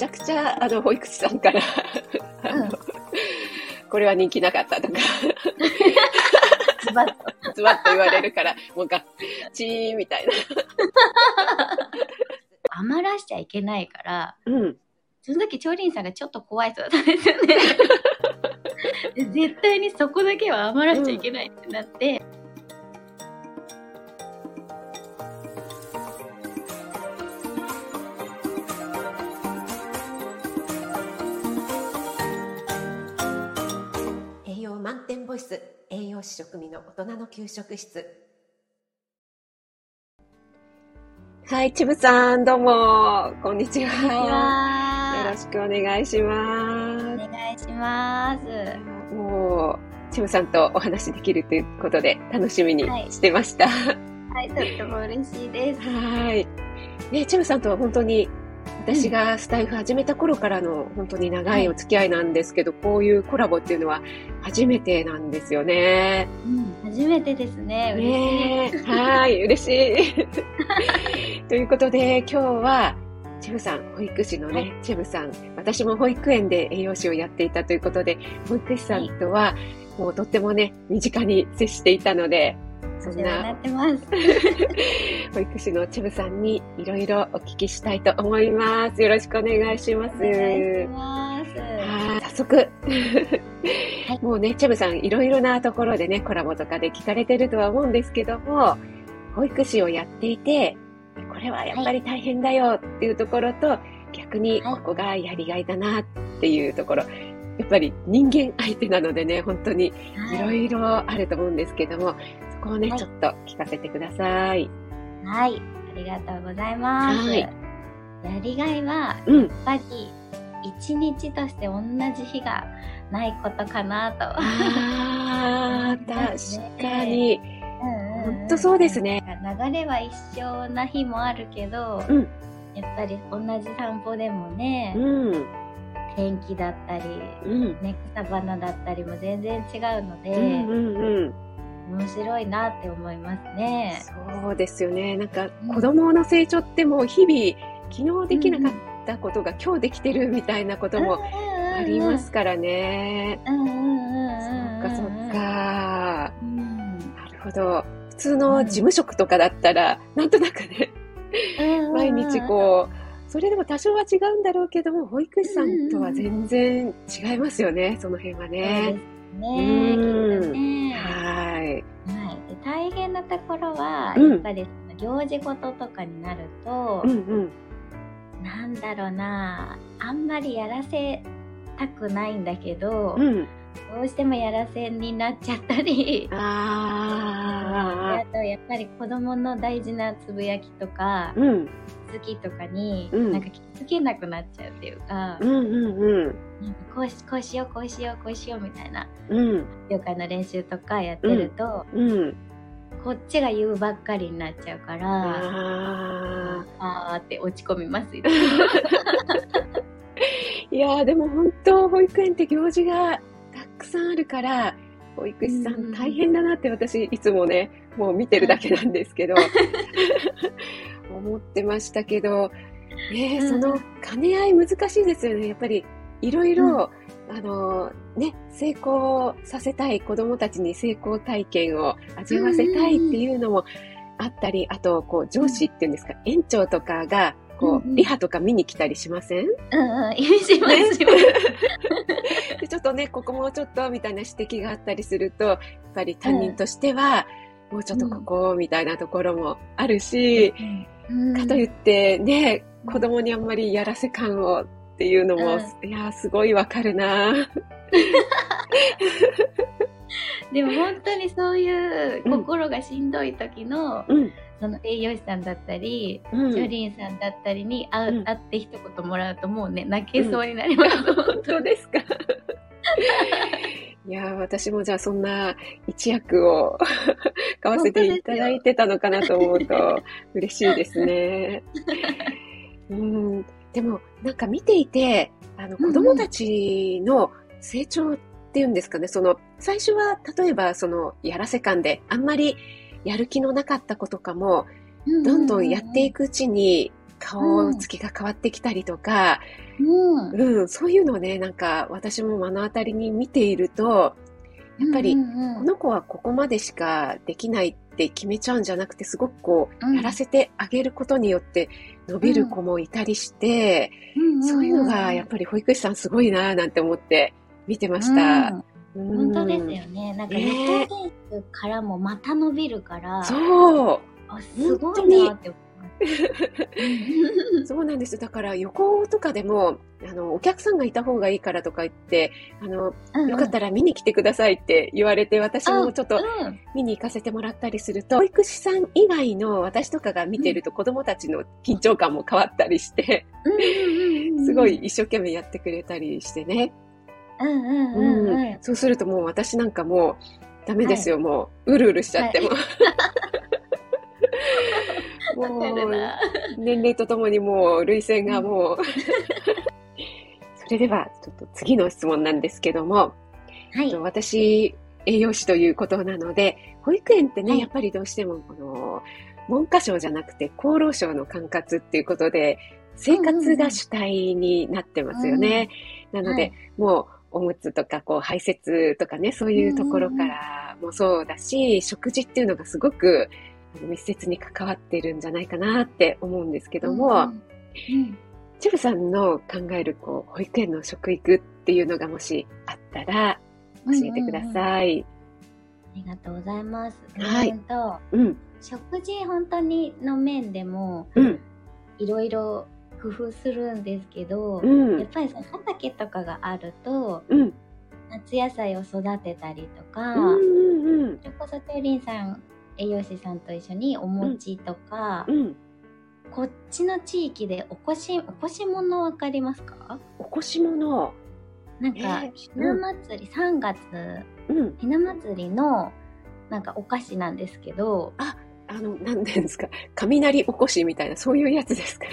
ちゃくちゃ、あの、保育士さんからあの、これは人気なかったとか、ズバッと。ズバッと言われるから、もうガッチーンみたいな。余らしちゃいけないから、うん。その時、調理員さんがちょっと怖い人だったんですよね。で絶対にそこだけは余らしちゃいけないってなって、栄食味の大人の給食室はい、ちぶさん、どうも、こんにちは。はよろしくお願いしおま願いします。す。もう、ちぶさんとお話できるということで、楽しみにはいしてました。はい、とっても嬉しいです。はい。ね、チムさんとは本当に、私がスタイフ始めた頃からの本当に長いお付き合いなんですけど、こういうコラボっていうのは初めてなんですよね。うん、初めてですね。嬉しい。ねえはい、嬉しい。ということで、今日は、チェブさん、保育士のね、はいチェブさん、私も保育園で栄養士をやっていたということで、保育士さんとは、もうとってもね、身近に接していたので、そんななってます。保育士のチェブさんにいろいろお聞きしたいと思います。よろしくお願いします。お願いします。はい早速、もうね、チェブさんいろいろなところでね、コラボとかで聞かれてるとは思うんですけども、保育士をやっていて、これはやっぱり大変だよっていうところと、逆にここがやりがいだなっていうところ、やっぱり人間相手なのでね、本当にいろはいろあると思うんですけども、そこをね、はいちょっと聞かせてください。はい。ありがとうございます。はいやりがいは、うん。やっぱり、一日として同じ日がないことかなと。ああ、確かに。本ほんとそうですね。流れは一緒な日もあるけど、うんやっぱり同じ散歩でもね、うん。天気だったり、うん。ね、草花だったりも全然違うので、うんうんうん。面白いなって思いますね。そうですよね。なんかうん子供の成長ってもう日々、昨日できなかったことが今日できてるみたいなこともありますからね。うんうんうんうんうん。そっかそっ。か。うん。なるほど。普通の事務職とかだったら、なんとなくね、毎日こう、それでも多少は違うんだろうけども、保育士さんとは全然違いますよね、その辺はね。すね。うんきっとね。はい。はい、で大変なところは、うんやっぱりその行事事とかになると、うんうん。なんだろうなあんまりやらせたくないんだけど、うん。どうしてもやらせになっちゃったりああとやっぱり子供の大事なつぶやきとかあ。うん。好きとかに、うんなんか気づけなくなっちゃうっていうか、うんうんうん。なんかこうしこうしようこうしようこうしようみたいなうん。了解の練習とかやってると、うん。こっちが言うばっかりになっちゃうから。ああ。って落ち込みますよ。いやーでも本当保育園って行事がたくさんあるから保育士さうんん大変だなって私いつもねもう見てるだけなんですけど 思ってましたけど、ねその兼ね合い難しいですよね。やっぱりいろいろあのね成功させたい子どもたちに成功体験を味わわせたいっていうのもあったりあとこう上司っていうんですか園長とかがこうんううん。リハとか見に来たりしません？うんうん、しますよ。でちょっとね、ここもうちょっとみたいな指摘があったりすると、やっぱり担任としては、もうちょっとここみたいなところもあるし、うんかといってね、子供にあんまりやらせ感をっていうのも、いやー、すごいわかるな。でも本当にそういう心がしんどい時の、うん、その栄養士さんだったり、うん。ジョリーンさんだったりに会,、ううん会って一言もらうともうね、泣けそうになります。本当ですか？いやー、私もじゃあそんな一役を 買わせていただいてたのかなと思うと嬉しいですね。うん、でもなんか見ていて、あのうんうん子供たちの成長っていうんですかね、その最初は例えばそのやらせ感であんまりやる気のなかった子とかも、どんどんやっていく。くうちに、顔つきが変わってきたりとか、うん。うん、そういうのをね、なんか私も目の当たりに見ていると、やっぱり、この子はここまでしかできないって決めちゃうんじゃなくて、すごくこう、うんやらせてあげることによって伸びる子もいたりして、そういうのがやっぱり保育士さんすごいなぁなんて思って見てました。うんうん本当ですよね。なんかね予行練習からもまた伸びるから、そうあすごいなって思います。そうなんです。だから旅行とかでも、あの、お客さんがいた方がいいからとか言って、あの、よかったら見に来てくださいって言われて、私もちょっとうん見に行かせてもらったりすると、保育士さん以外の私とかが見てると子供たちの緊張感も変わったりして、うんうんうんうん すごい。一生懸命やってくれたりしてね。うんうんうんうん。そうするともう私なんかもうダメですよ、もううるうるしちゃっても。もわかるうな。年齢とともにもう涙腺がもう。それではちょっと次の質問なんですけども、はい。私栄養士ということなので、保育園ってね、はいやっぱりどうしてもこの文科省じゃなくて厚労省の管轄っていうことで、生活が主体になってますよね。なので、はいもうおむつとかこう排泄とかね、そういうところからもそうだし、食事っていうのがすごく密接に関わってるんじゃないかなって思うんですけども、うんうん。チブさんの考えるこう保育園の食育っていうのがもしあったら教えてください。ありがとうございます。はい。うんとうん、食事本当にの面でもうん、いろいろ工夫するんですけど、うん、やっぱりその畑とかがあるとうん、夏野菜を育てたりとか、うん、うん、それこそテオリンさん栄養士さんと一緒にお餅とか、うん。こっちの地域でおこしおこし物わかりますか？おこし物。なんか、えーひな祭り、3月うん。ひな祭りのなんかお菓子なんですけどあの、なんていうんですか。雷おこしみたいな、そういうやつですか？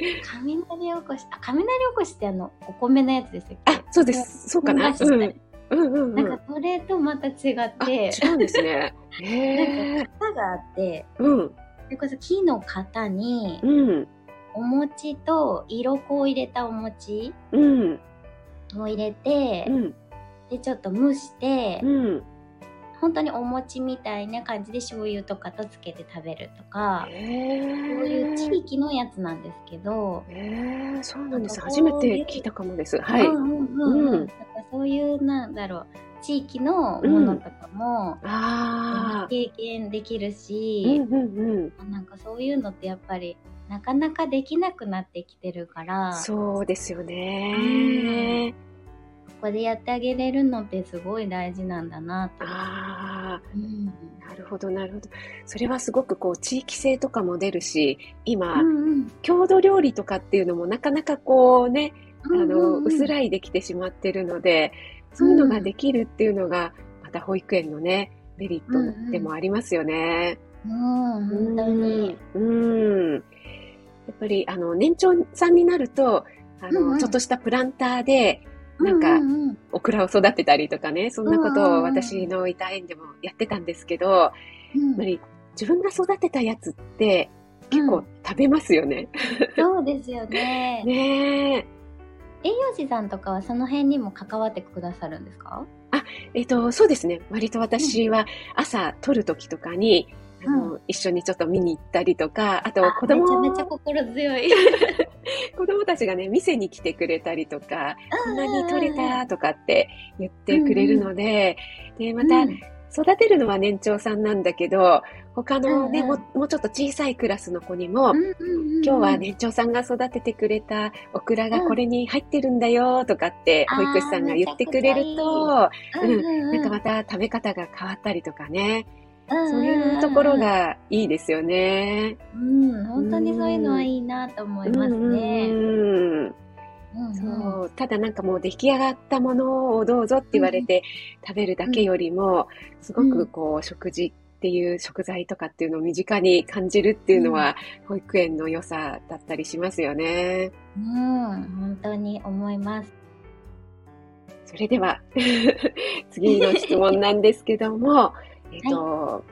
雷おこしあ雷おこしってあのお米のやつですよあ、そうです。そうかな。お菓子したりうん、うん、うん。なんかそれとまた違って、あ、違うんですね。へえ。なんか型があってうん、それこそ木の型にうん、お餅と色粉を入れたお餅うん、を入れて、うん、でちょっと蒸して、うん。本当にお餅みたいな感じで醤油とかとつけて食べるとか、へえ。そういう地域のやつなんですけど、へえ、そうなんです。初めて聞いたかもです。はい。うんうんうんううんん、なんかそういうなんだろう地域のものとかも、ああ。経験できるうん、し、うん、うん。なんかそういうのってやっぱりなかなかできなくなってきてるからそうですよね。ここでやってあげれるのってすごい大事なんだなと。ああ。うんなるほど、なるほど。それはすごくこう、地域性とかも出るし、今、うんうん郷土料理とかっていうのもなかなかこうね、あうんの、うんうん薄らいできてしまってるので、そういうのができるっていうのが、また保育園のね、メリットでもありますよね。うん、本当に。うん。うん。やっぱり、あの、年長さんになると、あの、うんうんちょっとしたプランターで、なんか、うんうんうんオクラを育てたりとかね、そんなことをうんうんうん私のいた園でもやってたんですけど、やっぱり自分が育てたやつって結構食べますよね。そうですよね。ねえ。栄養士さんとかはその辺にも関わってくださるんですか？えっと、そうですね。割と私は朝撮る時とかに、あの、一緒にちょっと見に行ったりとか、あとあ子供、めちゃめちゃ心強い。子供たちがね、店に来てくれたりとか、こんなに撮れたとかって言ってくれるので、で、また、うん育てるのは年長さんなんだけど、他のね、ももうちょっと小さいクラスの子にも、今日は年長さんが育ててくれたオクラがこれに入ってるんだよとかってうん保育士さんが言ってくれると、うん。なんかまた食べ方が変わったりとかね、うんそういうところがいいですよね。うん、本当にそういうのはいいなと思いますね。そうただなんかもう出来上がったものをどうぞって言われて食べるだけよりも、すごくこう食事っていう食材とかっていうのを身近に感じるっていうのは、保育園の良さだったりしますよね。うん、本当に思います。それでは、次の質問なんですけども、えっと、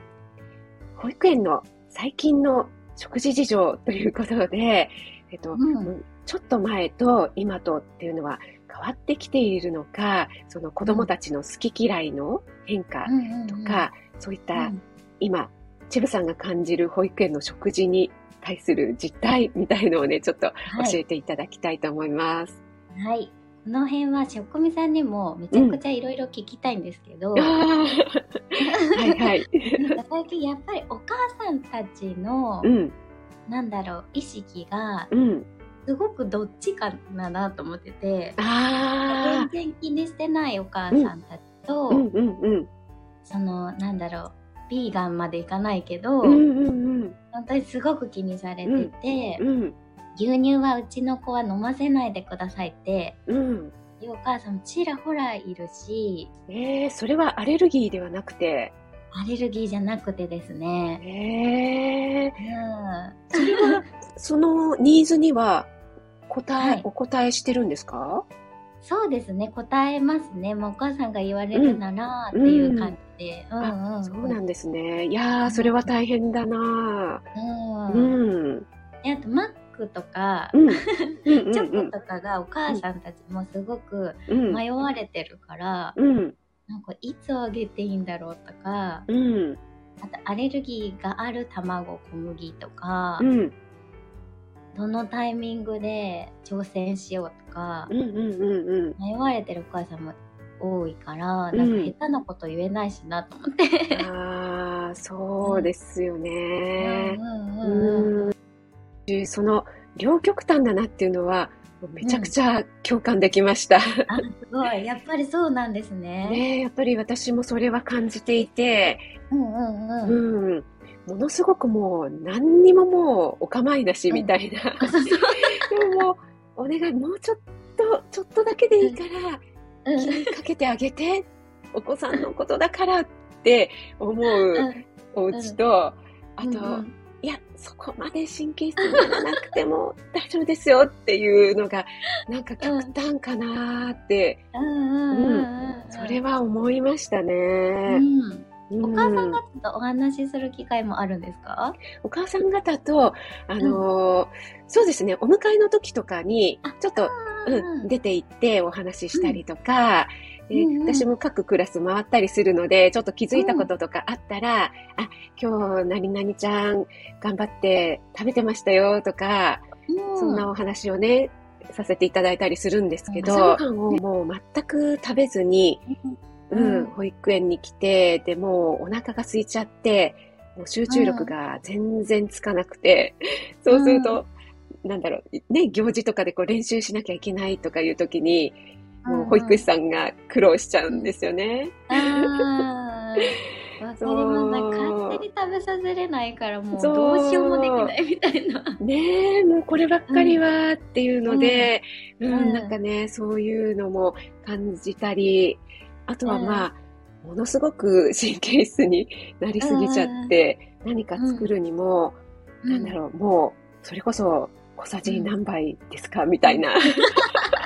保育園の最近の食事事情ということで、えっと、うんちょっと前と今とっていうのは変わってきているのか、その子供たちの好き嫌いの変化とか、そういっうんた今、チェブさんが感じる保育園の食事に対する実態みたいのをね、ちょっとはい教えていただきたいと思います。はい。この辺は、しょっこみさんにもめちゃくちゃいろいろ聞きたいんですけど、あー はいはい。最近やっぱりお母さんたちの、うん、なんだろう、意識がうん。すごくどっちかだなと思ってて、あ全然気にしてないお母さんたちと、あ、うん。うん。うん。その、なんだろう、ビーガンまでいかないけど、うん。うん。うん。本当にすごく気にされてて、うん牛乳はうちの子は飲ませないでくださいって、うん。いうお母さんもちらほらいるし、えー、それはアレルギーではなくて、アレルギーじゃなくてですね。えー、うん。それは、そのニーズには答え、はいお答えしてるんですか？そうですね、答えますね。もうお母さんが言われるならっていう感じで。うん、うん、うん。そうなんですね。いやー、それは大変だなうん。うとか、うん。うんうんチうんョコとかがお母さんたちもすごくうん。迷われてるから、うん。なんかいつあげていいんだろうとか、うん。あとアレルギーがある卵、小麦とか、うん。どのタイミングで挑戦しようとかうん。うん。うん。迷われてるお母さんも多いから、うんなんか下手なこと言えないしなと思って。ああ、そうですよね。うんうんうんうん。その、両極端だなっていうのは、めちゃくちゃ共感できました。あすごい。やっぱりそうなんですね。ねえやっぱり私もそれは感じていて、うんうんうん。うん。ものすごくもう何にももうお構いなしみたいな。うそう でももう、お願い、もうちょっと、ちょっとだけでいいから、うん。気にかけてあげて、お子さんのことだからって思うお家と、あと、うんうんいや、そこまで神経質にならなくても 大丈夫ですよっていうのが、なんか極端かなーって、うんうんうんうん。それは思いましたうね。ん。うんお母さん方とお話しする機会もあるんですか？お母さん方と、あのーそうですね、お迎えの時とかにあ、ちょっと、うん、出て行ってお話ししたりとか、でうんうん。私も各クラス回ったりするので、ちょっと気づいたこととかあったら、あ、今日、何々ちゃん、頑張って食べてましたよとか、そんなお話をね、させていただいたりするんですけど、うん。朝ごはんをもう全く食べずに、ううんん、保育園に来て、でもうお腹が空いちゃって、もう集中力が全然つかなくて、そうすると、なんだろう、ね、行事とかでこう練習しなきゃいけないとかいう時に、もう保育士さんが苦労しちゃうんですよね。わかります。勝手に食べさせれないから、もうどうしようもできないみたいな。ねえ、もうこればっかりはっていうので、うん、うんなんかね、そういうのも感じたり、あとはまあ、ものすごく神経質になりすぎちゃって、何か作るにも、なんだろう、もう、それこそ小さじ何杯ですか、みたいな。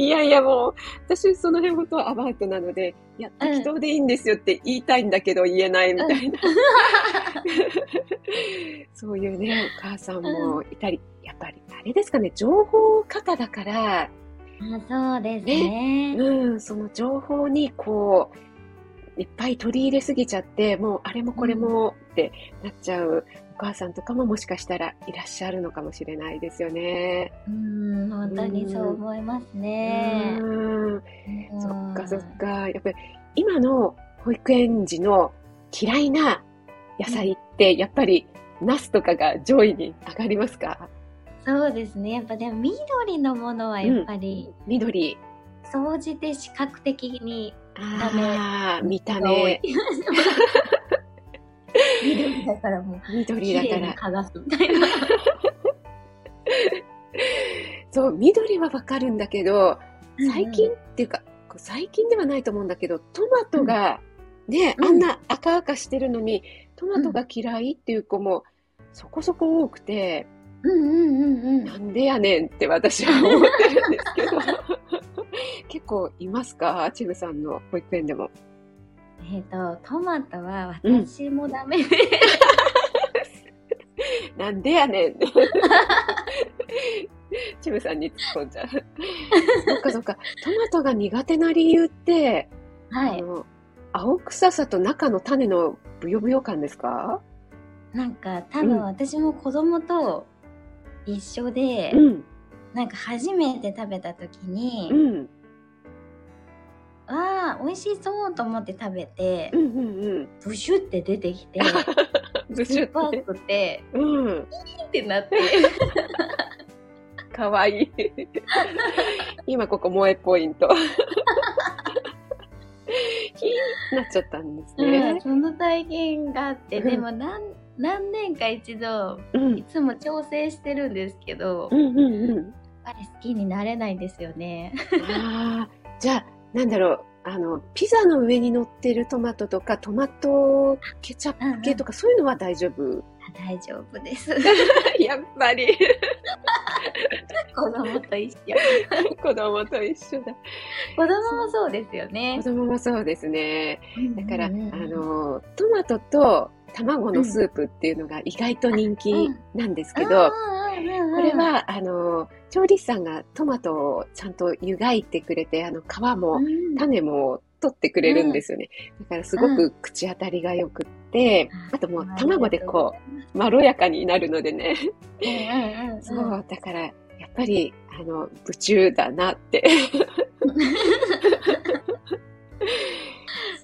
いやいやもう、私その辺本当はアバウトなので、いや、うん。適当でいいんですよって言いたいんだけど言えないみたいな。そういうね、お母さんもいたり、やっぱりあれですかね、情報過多だから、あそうですね。うん、その情報にこう、いっぱい取り入れすぎちゃって、もうあれもこれもってなっちゃうお母さんとかももしかしたらいらっしゃるのかもしれないですよね。うん、本当にそう思いますね。うん、うんそっかそっか。やっぱり今の保育園児の嫌いな野菜って、やっぱりナスとかが上位に上がりますか？そうですね。やっぱでも緑のものはやっぱり、緑。総じて視覚的にああ、見た目い。緑だからもう、緑綺だから。麗に剥がすみたいな。そう、緑はわかるんだけど、最近っていうか、最近ではないと思うんだけど、トマトが、ね、うんあんな赤々してるのに、トマトが嫌いっていう子もそこそこ多くて、うんうんうんうん。なんでやねんって私は思ってるんですけど。結構いますか？チブさんの保育園でも。えっ、と、トマトは私もダメで、なんでやねん。チムさんに突っ込んじゃう。そっかそっか。トマトが苦手な理由って、はい。青臭さと中の種のブヨブヨ感ですか？なんか多分うん私も子供と一緒で、うん。なんか初めて食べた時にう、ん。わあ美味しそうと思って食べてう、んうんうん。ブシュって出てきて、ブシュ酸っぱって。くて、うん。ってなって、かわいい。今ここ萌えポイント。ヒーなっちゃったんですうんね。その体験があって、うんでも何何年か一度うんい。つも調整してるんですけど、やっうんうんうん。ぱり好きになれないんですよね。ああ、じゃあ、なんだろう。あの、ピザの上に乗ってるトマトとか、トマトケチャップ系とか、そういうのは大丈夫？大丈夫です。やっぱり、子供と一緒。子供と一緒だ。子供もそうですよね子。供もそうですね。だから、うんうんうんあの、トマトと卵のスープっていうのが意外と人気なんですけど、ここれ、は、あの、調理師さんがトマトをちゃんと湯がいてくれて、あの、皮も、うん種も取ってくれるんですよね。だからすごく口当たりが良くって、あともう卵でこう、まろやかになるのでね。うんうんうんうん、そう、だから、やっぱり、あの、宇宙だなって。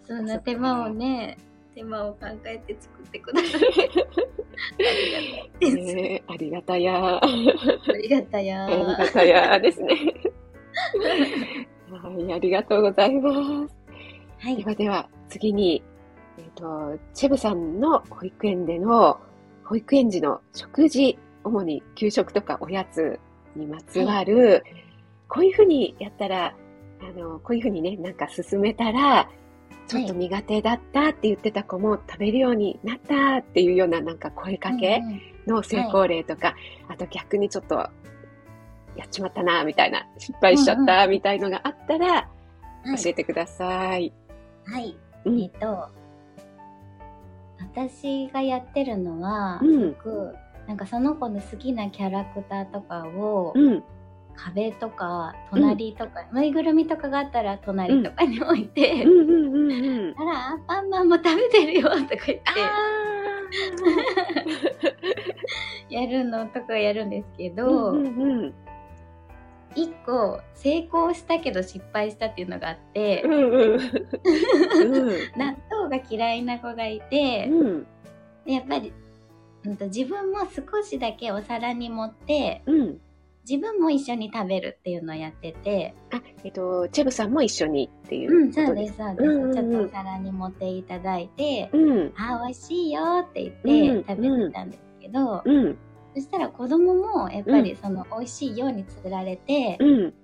そんな手間をね、手間を考えて作ってくださって。ありがたいです。ねありがたや。ありがたやありがたやですね。はい、ありがとうございます。はいで。はでは、次に、えっ、と、チェブさんの保育園での、保育園児の食事、主に給食とかおやつにまつわる、こういうふうにやったら、あの、こういうふうにね、なんか進めたら、ちょっと苦手だったって言ってた子も食べるようになったっていうようななんか声かけうんうん。の成功例とか、あと逆にちょっとやっちまったなみたいな、失敗しちゃったみたいのがあったらはい教えてください。はい。うん。えっと、私がやってるのは、うん。なんかその子の好きなキャラクターとかを、うん。壁とか隣とか、ぬいぐるみとかがあったら隣とかに置いて、うんうんうんうん。あら、パンマンも食べてるよとか言って、やるのとかやるんですけど、うんうんうん。一個成功したけど失敗したっていうのがあって、うん。うん。納豆が嫌いな子がいて、うん。でやっぱり、うんと、自分も少しだけお皿に盛ってうん。自分も一緒に食べるっていうのをやってて、あ、えっと、チェブさんも一緒にっていううんことです。そうですそうです、うんうんうんちょっとお皿に盛っていただいて、うん。あー美味しいよって言うんって食べてたんですけど、うん。そしたら子供もやっぱりその美味しいように釣られてうん。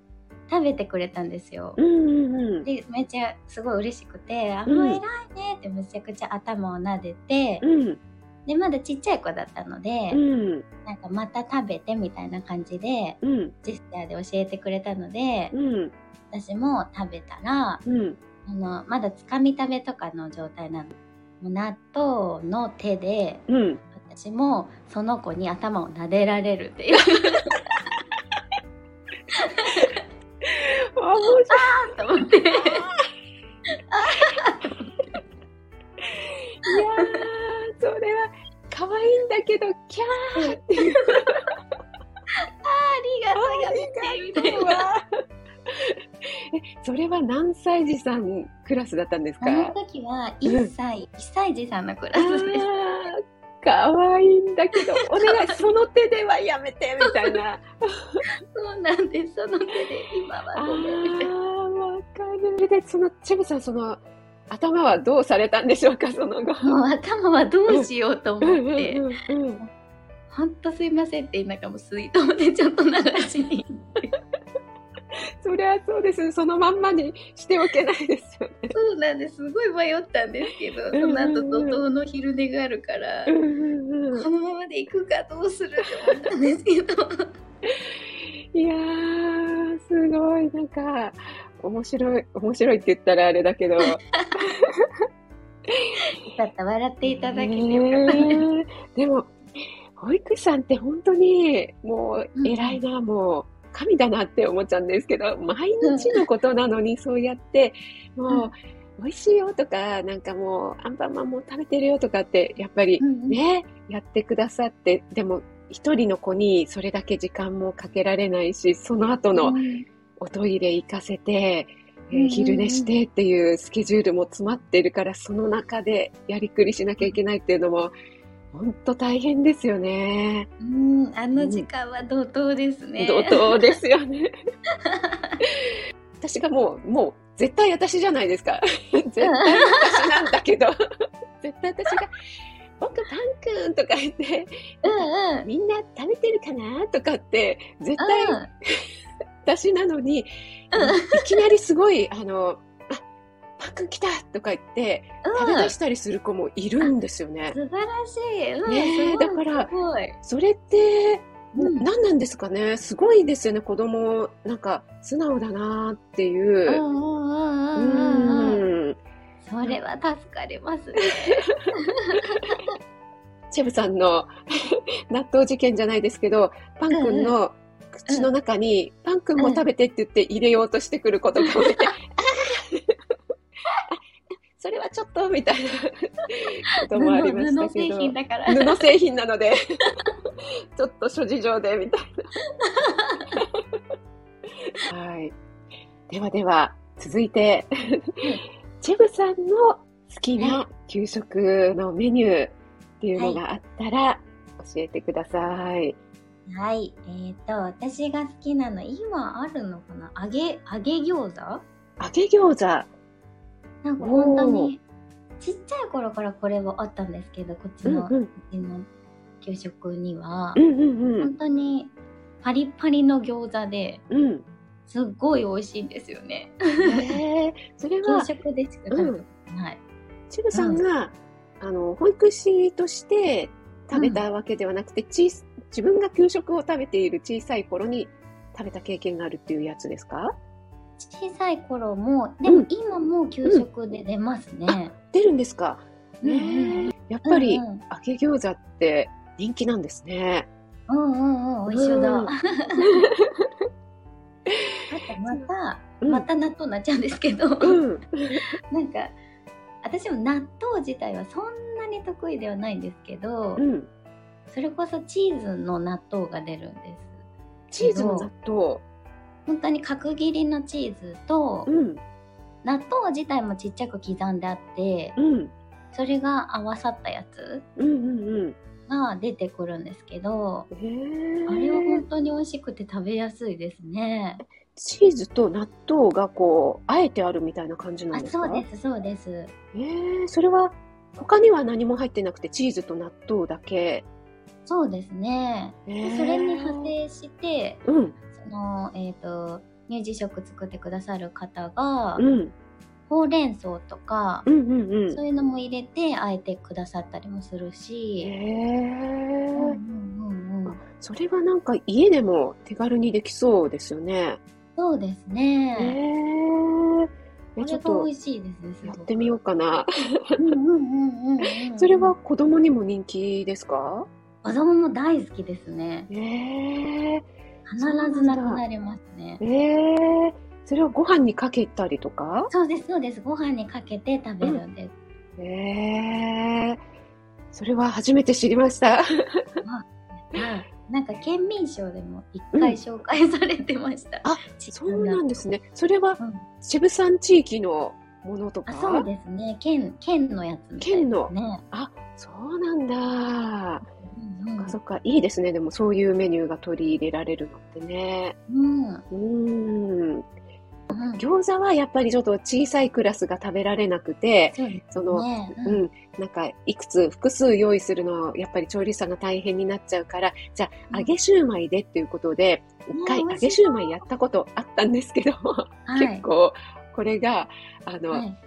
食べてくれたんですよ。うんうんうん。でめっちゃすごい嬉しくて「あうんもう偉いね」ってめちゃくちゃ頭を撫でて、うん。でまだちっちゃい子だったので、うん。なんかまた食べてみたいな感じでうん。ジェスチャーで教えてくれたので、うん。私も食べたらうん。あのまだつかみ食べとかの状態なの。もう納豆の手でうん。私もその子に頭を撫でられるっていうあ、面白い。と思って いやー、それは可愛いんだけど、キャーっていう。ありがとうやめてみたいな。え、それは何歳児さんクラスだったんですか？あの時は1歳、1歳児さんのクラあスです。ー可愛いんだけど、お願い、その手ではやめて、みたいな。そうなんです。その手で今あはごめんみたいわかる。で、その、チェブさん、その、頭はどうされたんでしょうか、その後。頭はどうしようと思って、うんうん。ほんとすいませんって言いながらもう水筒でちょっと流しに。そりゃそうです。そのまんまにしておけないですよね。そうなんです。すごい迷ったんですけど、その後怒涛の昼寝があるから、このままで行くかどうするって思ったんですけど。いやー、すごい、なんか、面白い、面白いって言ったらあれだけど。よかった、笑っていただけてよかった。でえ。でも、保育士さんって本当にもう偉いな、もう神だなって思っちゃうんですけど、毎日のことなのにそうやって、もう、美味しいよとか、なんかもう、アンパンマンもう食べてるよとかって、やっぱりうんうん。ね、やってくださって、でも、一人の子にそれだけ時間もかけられないし、その後のうんおトイレ行かせて、えー昼寝してっていうスケジュールも詰まってるから、その中でやりくりしなきゃいけないっていうのも、本当大変ですよね。うん、あの時間は怒涛ですね。怒涛ですよね。私がもう、もう、絶対私じゃないですか。絶対私なんだけど、絶対私が、僕パンくんとか言って、うんうん。みんな食べてるかな？とかって、絶対うん私なのに、うんいきなりすごい、あの、あ、パンくん来たとか言って、食べ出したりする子もいるんですよね。素晴らしい。うん、ねだから。それって、うんな何なんですかね？すごいですよね、子供。なんか、素直だなっていうそれは助かりますね。チェブさんの 納豆事件じゃないですけど、パン君の口の中に、パン君も食べてって言って入れようとしてくる子とかを見て、それはちょっと、みたいなこともありました布製けど。品だから。布製品なので、ちょっと諸事情で、みたいな。はい。ではでは、続いて、チェブさんの好きな給食のメニューっていうのがあったら、教えてください。はい。えっ、と、私が好きなの、今あるのかな？揚げ、揚げ餃子？揚げ餃子。なんか本当に、ちっちゃい頃からこれはあったんですけど、こっちの、うんう。うんちの給食にはう、んうんうん。本当にパリパリの餃子で、うん。すっごい美味しいんですよね。へーそれ給は、食でしか食べたことない。チェブさんが、あの、保育士として食べたわけではなくて、小さ自分が給食を食べている小さい頃に食べた経験があるっていうやつですか？小さい頃も、でうんも今も給食で出ますね。出るんですか、うんうんやっぱり、うんうん揚げ餃子って人気なんですね。うんうんうん、一緒だ。うんあとまた、うんまた納豆になっちゃうんですけど、うん。なんか、私も納豆自体はそんなに得意ではないんですけど、うん。それこそチーズの納豆が出るんです。チーズの納豆。本当に角切りのチーズと、うん。納豆自体もちっちゃく刻んであって、うん。それが合わさったやつうんうんうん。が出てくるんですけど、へえ。あれは本当に美味しくて食べやすいですね。チーズと納豆がこう、あえてあるみたいな感じなあ、んですか？そうです、そうです。へえ、それは他には何も入ってなくてチーズと納豆だけ。そうですね。へえでそれに派生して、うん、その、えっ、と、乳児食作ってくださる方が、うん、ほうれん草とか、うん、うん、うん。そういうのも入れてあえてくださったりもするへし、うんえう。んうんうん、それはなんか家でも手軽にできそうですよね。そうですへね。え。これがえちょっと美味しいですね、やってみようかな。うんうんうんうんうん。それは子供にも人気ですか？子供も大好きですね。へえ。必ずなくなりますね。ええ。それはご飯にかけたりとか？そうです、そうです。ご飯にかけて食べるんです。ええ。それは初めて知りました。はいなんか県民賞でも一回紹介されてました。あちそうなんですね。それはうんチェブさん地域のものとか？あそうですね。県、県のやつみたいですね。県のあ、そうなんだ。そっかそっか。いいですね。でもそういうメニューが取り入れられるのってね。うん。うーん。うん餃子はやっぱりちょっと小さいクラスが食べられなくて、そうですその、ね。ううんん、なんか、いくつ、複数用意するの、やっぱり調理師さんが大変になっちゃうから、じゃあ、うん揚げシューマイでっていうことで、一回うん揚げシューマイやったことあったんですけど、はい結構、これが、あの、はい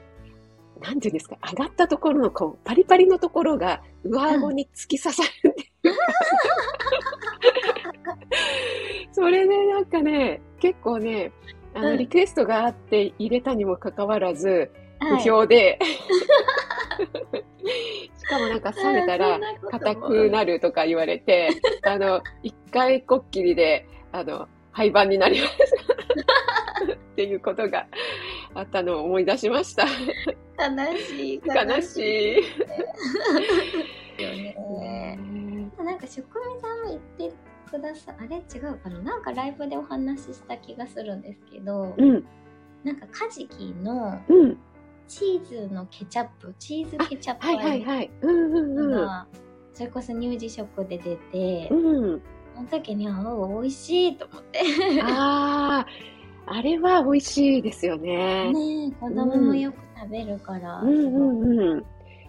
なんていうんですか、上がったところの、こう、パリパリのところが、上顎に突き刺さるっていう。それでなんかね、結構ね、あの、うんリクエストがあって入れたにもかかわらず、不はい評で、かもなんか冷めたら硬くなるとか言われて、あの、一回こっきりで、あの、廃盤になりました。っていうことがあったのを思い出しました。悲しい。悲しい。いよね。なんか、職人さんも言ってくださあれ違うかななんかライブでお話しした気がするんですけど、うん、なんかカジキのうん。チーズのケチャップ、チーズケチャップはいはいはい。うんうんうん。が、それこそ乳児食で出て、うん。その時に、あ、美味しいと思って。ああ、あれは美味しいですよね。ねえ、子供もよく食べるから。うんうんうん。うん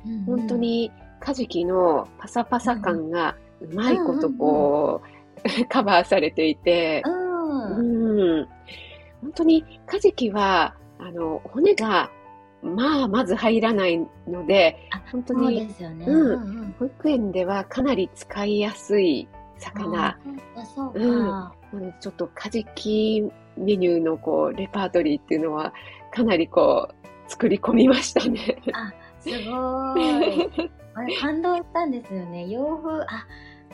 うん本当。にカジキのパサパサ感がうまいことこう、カバーされていて、うん。うん。本当にカジキは、あの、骨が、まあ、まず入らないので、あ本当にですよね。うんん保育園ではかなり使いやすい魚。あそうんなのでちょっとカジキメニューのこう、レパートリーっていうのは、かなりこう、作り込みましたね。すごーい。あれ感動したんですよね。洋風、あ、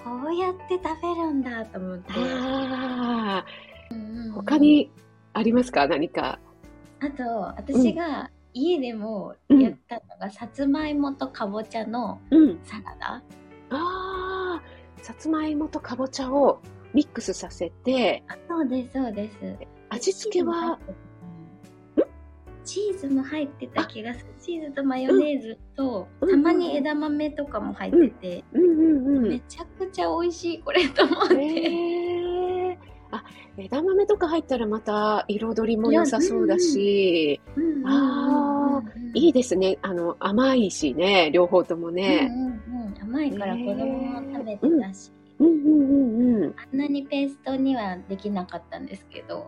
こうやって食べるんだと思って。ああ、うんうん他にありますか？何か。あと、私が家でもやったのが、さつまいもとかぼちゃのうん。サラダ。ああ、さつまいもとかぼちゃをミックスさせて、あ、そうです、そうです。味付けは、チーズも入ってた気がする。チーズとマヨネーズと、うんたまに枝豆とかも入ってて。めちゃくちゃ美味しい、これと思って。へえ。あ、枝豆とか入ったらまた彩りも良さそうだし、うんあいいですね。あの、甘いしね、両方ともうんね。うんうん、甘いから子供も食べてたし、うんうんうんうん。あんなにペーストにはできなかったんですけど。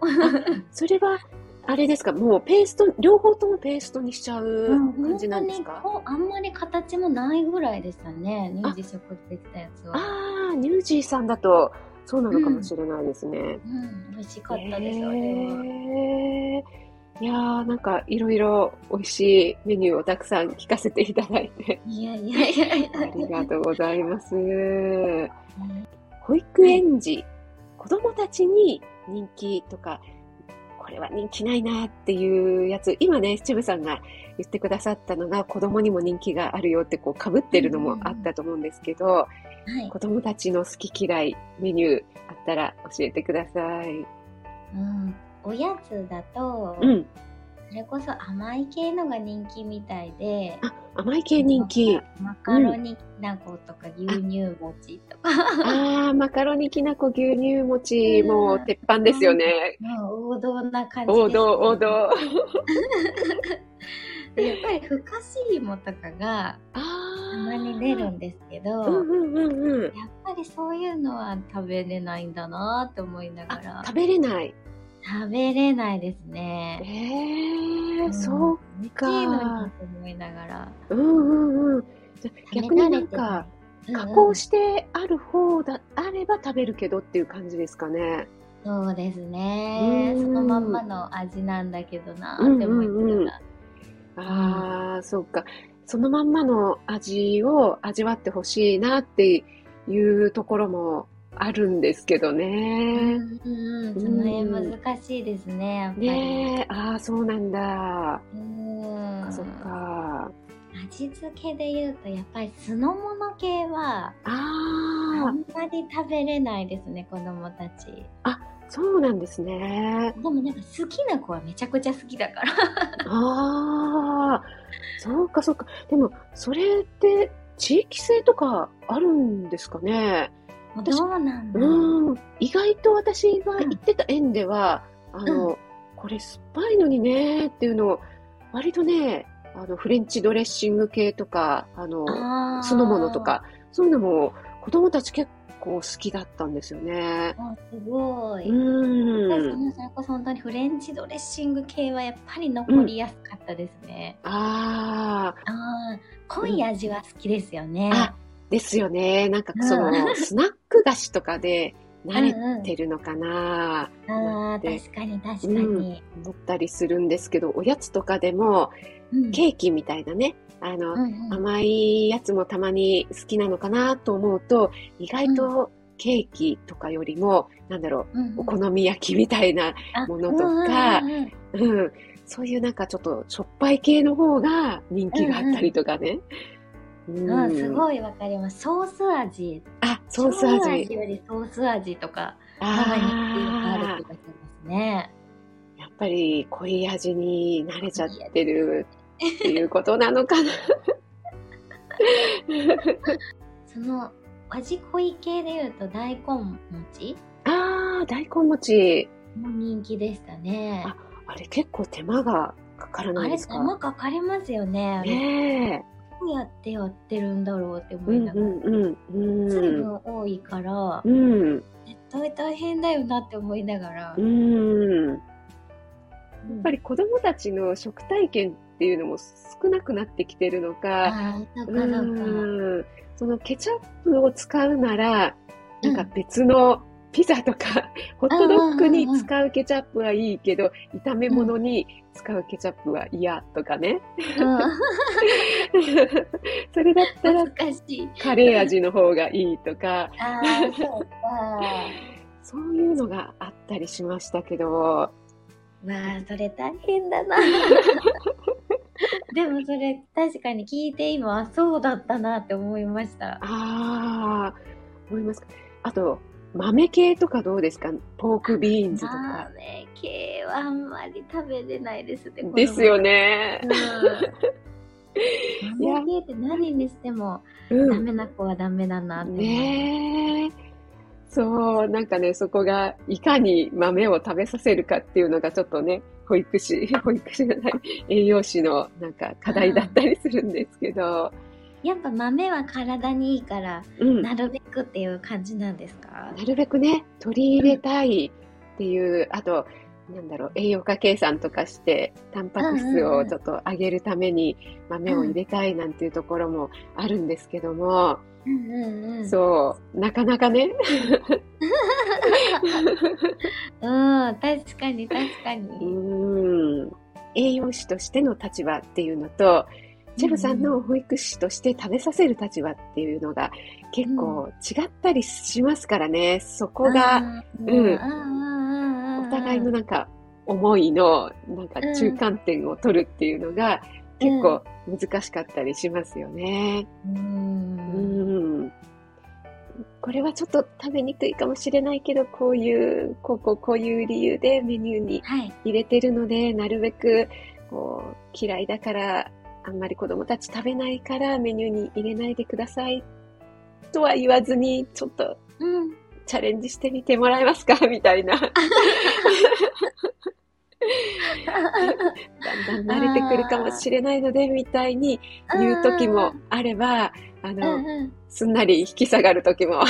それは、あれですか、もうペースト、両方ともペーストにしちゃう感じなんですか、本当にこうあんまり形もないぐらいでしたね、乳児食って言ってたやつは。ああ、ニュージーさんだと、そうなのかもしれないですね。うん、美味しかったです、あれは。いやー、なんかいろいろ美味しいメニューをたくさん聞かせていただいて、いやいやいやいや。ありがとうございます。保育園児、子供たちに人気とか、これは人気ないなっていうやつ、今ね、チブさんが言ってくださったのが子供にも人気があるよってこう被ってるのもあったと思うんですけど、はい。子供たちの好き嫌いメニューあったら教えてください。うん、おやつだと、うん。それこそ甘い系のが人気みたいで、あ、甘い系人気。マカロニきな粉とか牛乳餅とか、あー、マカロニきなこ牛乳餅、もう鉄板ですよね。王道な感じです、王道、王道。で やっぱりふかし芋とかがあたまに出るんですけど、うんうんうんうん。やっぱりそういうのは食べれないんだなって思いながらあ、食べれない。食べれないですえね。ー、うんそうか。ゃいいのにと思いながら。うんうんうん。じゃ逆になんか、加工してある方だ、あれば食べるけどっていう感じですかね。そうですね。うんそのまんまの味なんだけどなって思いながら。ああ、そうか。そのまんまの味を味わってほしいなっていうところもあるんですけどうね。んうんうん、その辺難しいですね、やっぱり。ねえ、ああ、そうなんだ。うんそっか。味付けで言うと、やっぱり酢の物系は、ああんまり食べれないですね、子供たち。あ、そうなんですね。でもなんか好きな子はめちゃくちゃ好きだから。ああ、そうかそうか。でも、それって地域性とかあるんですかね？私どうなんだろう。うん。意外と私が行ってた園では、あの、これ酸っぱいのにねっていうのを、割とね、あの、フレンチドレッシング系とか、あの、酢の物と。か、そういうのも子供たち結構好きだったんですよね。あすごい。うん。のそれこそ本当にフレンチドレッシング系はやっぱり残りやすかったですね。ああ、ああ、濃い味は好きですよね。あですよね。なんかその、スナック菓子とかで慣れてるのかな、あ確かに確かに。思ったりするんですけど、おやつとかでも、うん。ケーキみたいなね、あの、うんうん。甘いやつもたまに好きなのかなと思うと、意外とケーキとかよりも、なんだろうんうん。う、お好み焼きみたいな、あものとかうんうんうんうん、そういうなんかちょっとしょっぱい系の方が人気があったりとかね。うんうん、すごいわかります。ソース味。あ、ソース醤油味。よりソース味とか、のが人気があある気がしますね。ーやっぱり濃い味に慣れちゃってるっていうことなのかな。その、味濃い系で言うと大根餅？ああ、大根餅。も人気でしたね。ああれ結構手間がかからあれ手ないですか？間かかりますよね。あれねどうやってやってるんだろうって思いながら。うんうん。水うん。分多いから、うん。絶対大変だよなって思いながらう。ん。ややっぱり子供たちの食体験っていうのも少なくなってきてるのか、ああ、そうかそうか。うんそのケチャップを使うなら、なんか別のピザとか、ホットドッグに使うケチャップはいいけど、炒め物に使うケチャップは嫌とかね。それだったうん、ら難しい。カレー味の方がいいとか、そういうのがあったりしましたけど、まあ、それ大変だな。でもそれ確かに聞いて今、あそうだったなって思いました。ああ、思いますか？あと、豆系とかどうですか？ポークビーンズとか。豆系はあんまり食べれないですね。ですよねう。ん。豆系って何にしてもうん。ダメな子はダメだなって。ねえ。そう、なんかね、そこがいかに豆を食べさせるかっていうのがちょっとね、保育士、保育士じゃない、栄養士のなんか課題だったりするんですけど、やっぱ豆は体にいいから、うん。ななるべくっていう感じなんですか？るべくね、取り入れたいっていう、あと、なんだろう、栄養価計算とかして、タンパク質をちょっと上げるために豆を入れたいなんていうところもあるんですけども、うんうんうん。そう、なかなかね、うん、確かに確かうに。ーん。栄養士としての立場っていうのと、チェブさんの保育士として食べさせる立場っていうのが結構違ったりしますからね。そこがうんおお互いのなんか思いのなんか中間点を取るっていうのが結構難しかったりしますよね。う。うんん。これはちょっと食べにくいかもしれないけど、こういう、こうこうこういう理由でメニューにはい。入れてるので、なるべく、こう、嫌いだから、あんまり子供たち食べないからメニューに入れないでください。とは言わずに、ちょっとうん。チャレンジしてみてもらえますか？みたいな。だんだん慣れてくるかもしれないので、みたいに言う時もあれば、あうんの、うん。すんなり引き下がる時もあ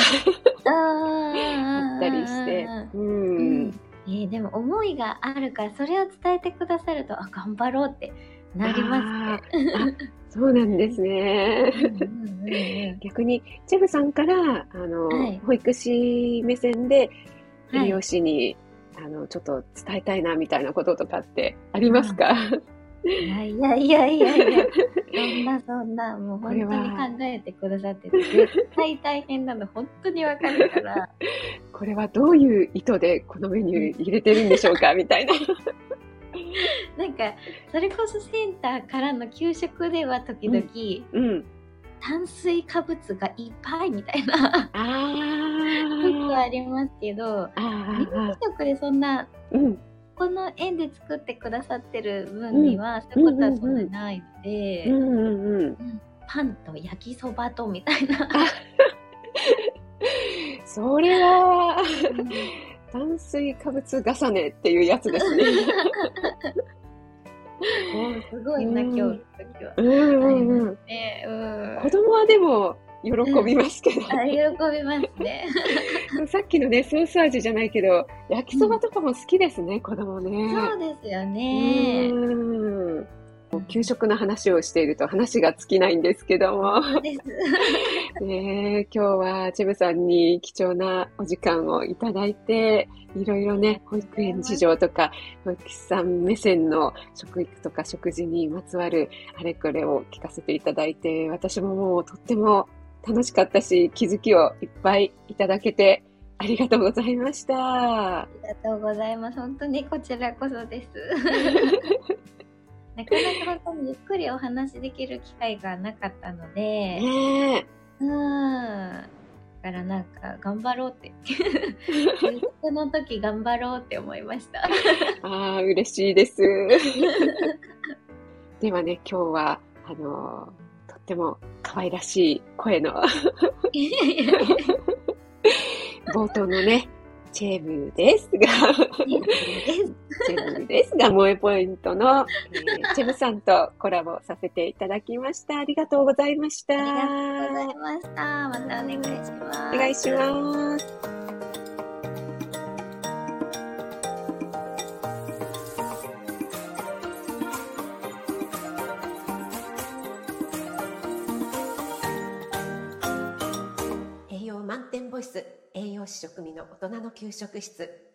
あったりして、う。うんん。えーでも思いがあるから、それを伝えてくださると、あ、頑張ろうってなりますね。そうなんですね。うんうんうんうん。逆に、チェブさんから、あの、はい。保育士目線で、はい。栄養士に、あの、ちょっと伝えたいな、みたいなこととかってありますか、い。やいやいやいやいや、そんなそんな、もう本当に考えてくださってて、絶対大変なの本当にわかるから、これはどういう意図でこのメニュー入れてるんでしょうかみたいな。なんか、それこそセンターからの給食では時々、うん。炭水化物がいっぱいみたいな、あよくあ。ありますけど、あ離食でそんな、うん。この園で作ってくださってる分には、そういうことはそんなにないので、うんうんうん。パンと焼きそばとみたいな。それは、炭水化物重ねっていうやつですね。すごいな、うん今日の時は。うんうんうん。ね、うん。子供はでも喜びますけど、あ喜びますね。さっきのね、ソース味じゃないけど、焼きそばとかも好きですね、子供ね。そうですよね。うん。給食の話をしていると話が尽きないんですけども。ね今日はチェブさんに貴重なお時間をいただいて、いろいろね、保育園事情とか、保育士さん目線の食育とか食事にまつわるあれこれを聞かせていただいて、私ももうとっても楽しかったし、気づきをいっぱいいただけて、ありがとうございました。ありがとうございます。本当にこちらこそです。なかなか本当にゆっくりお話できる機会がなかったので、ねえ。うん。だからなんか頑張ろうって。給食の時頑張ろうって思いました。ああ、嬉しいです。ではね、今日は、あのとっても可愛らしい声の 冒頭のね、チェーブですが、チェーブですが、萌えポイントの、えーチェブさんとコラボさせていただきました。ありがとうございました。ありがとうございました。またお願いします。お願いします。栄養満点ボイス栄養士食味の大人の給食室。